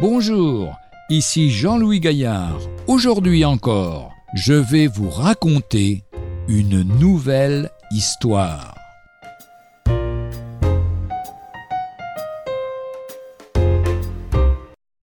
Bonjour, ici Jean-Louis Gaillard. Aujourd'hui encore, je vais vous raconter une nouvelle histoire.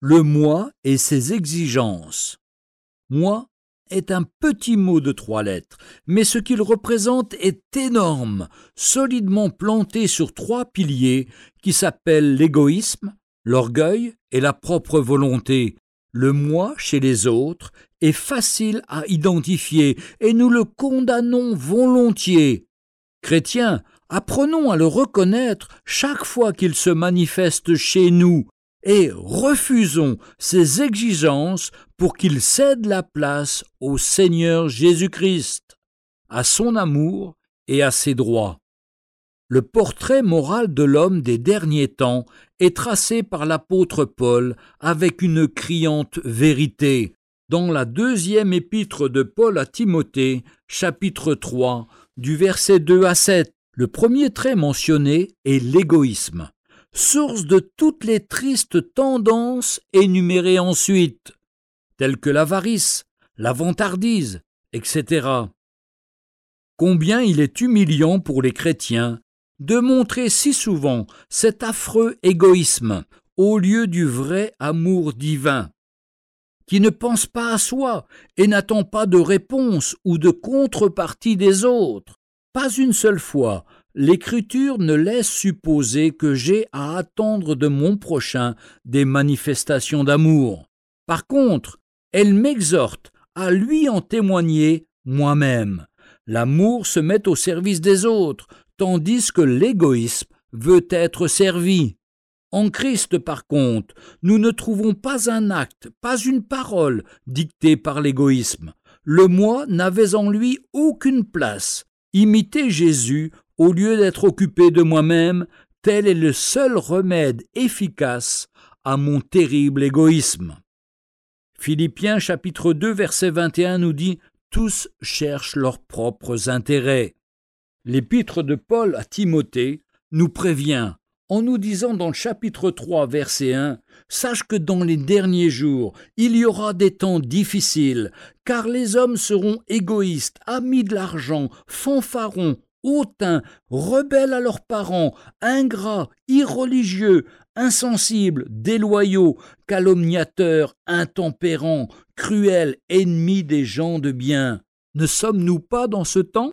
Le moi et ses exigences. Moi est un petit mot de trois lettres, mais ce qu'il représente est énorme, solidement planté sur trois piliers qui s'appellent l'égoïsme, l'orgueil et la propre volonté. Le moi chez les autres est facile à identifier et nous le condamnons volontiers. Chrétiens, apprenons à le reconnaître chaque fois qu'il se manifeste chez nous et refusons ses exigences pour qu'il cède la place au Seigneur Jésus-Christ, à son amour et à ses droits. Le portrait moral de l'homme des derniers temps est tracé par l'apôtre Paul avec une criante vérité. Dans la deuxième épître de Paul à Timothée, chapitre 3, du verset 2 à 7, le premier trait mentionné est l'égoïsme source de toutes les tristes tendances énumérées ensuite, telles que l'avarice, la vantardise, etc. Combien il est humiliant pour les chrétiens de montrer si souvent cet affreux égoïsme au lieu du vrai amour divin, qui ne pense pas à soi et n'attend pas de réponse ou de contrepartie des autres. Pas une seule fois l'Écriture ne laisse supposer que j'ai à attendre de mon prochain des manifestations d'amour. Par contre, elle m'exhorte à lui en témoigner moi-même. L'amour se met au service des autres, tandis que l'égoïsme veut être servi. En Christ, par contre, nous ne trouvons pas un acte, pas une parole dictée par l'égoïsme. Le moi n'avait en lui aucune place. Imiter Jésus au lieu d'être occupé de moi-même, tel est le seul remède efficace à mon terrible égoïsme. Philippiens chapitre 2 verset 21 nous dit Tous cherchent leurs propres intérêts. L'épître de Paul à Timothée nous prévient en nous disant dans le chapitre 3 verset 1 Sache que dans les derniers jours il y aura des temps difficiles, car les hommes seront égoïstes, amis de l'argent, fanfarons, hautains, rebelles à leurs parents, ingrats, irreligieux, insensibles, déloyaux, calomniateurs, intempérants, cruels, ennemis des gens de bien. Ne sommes-nous pas dans ce temps?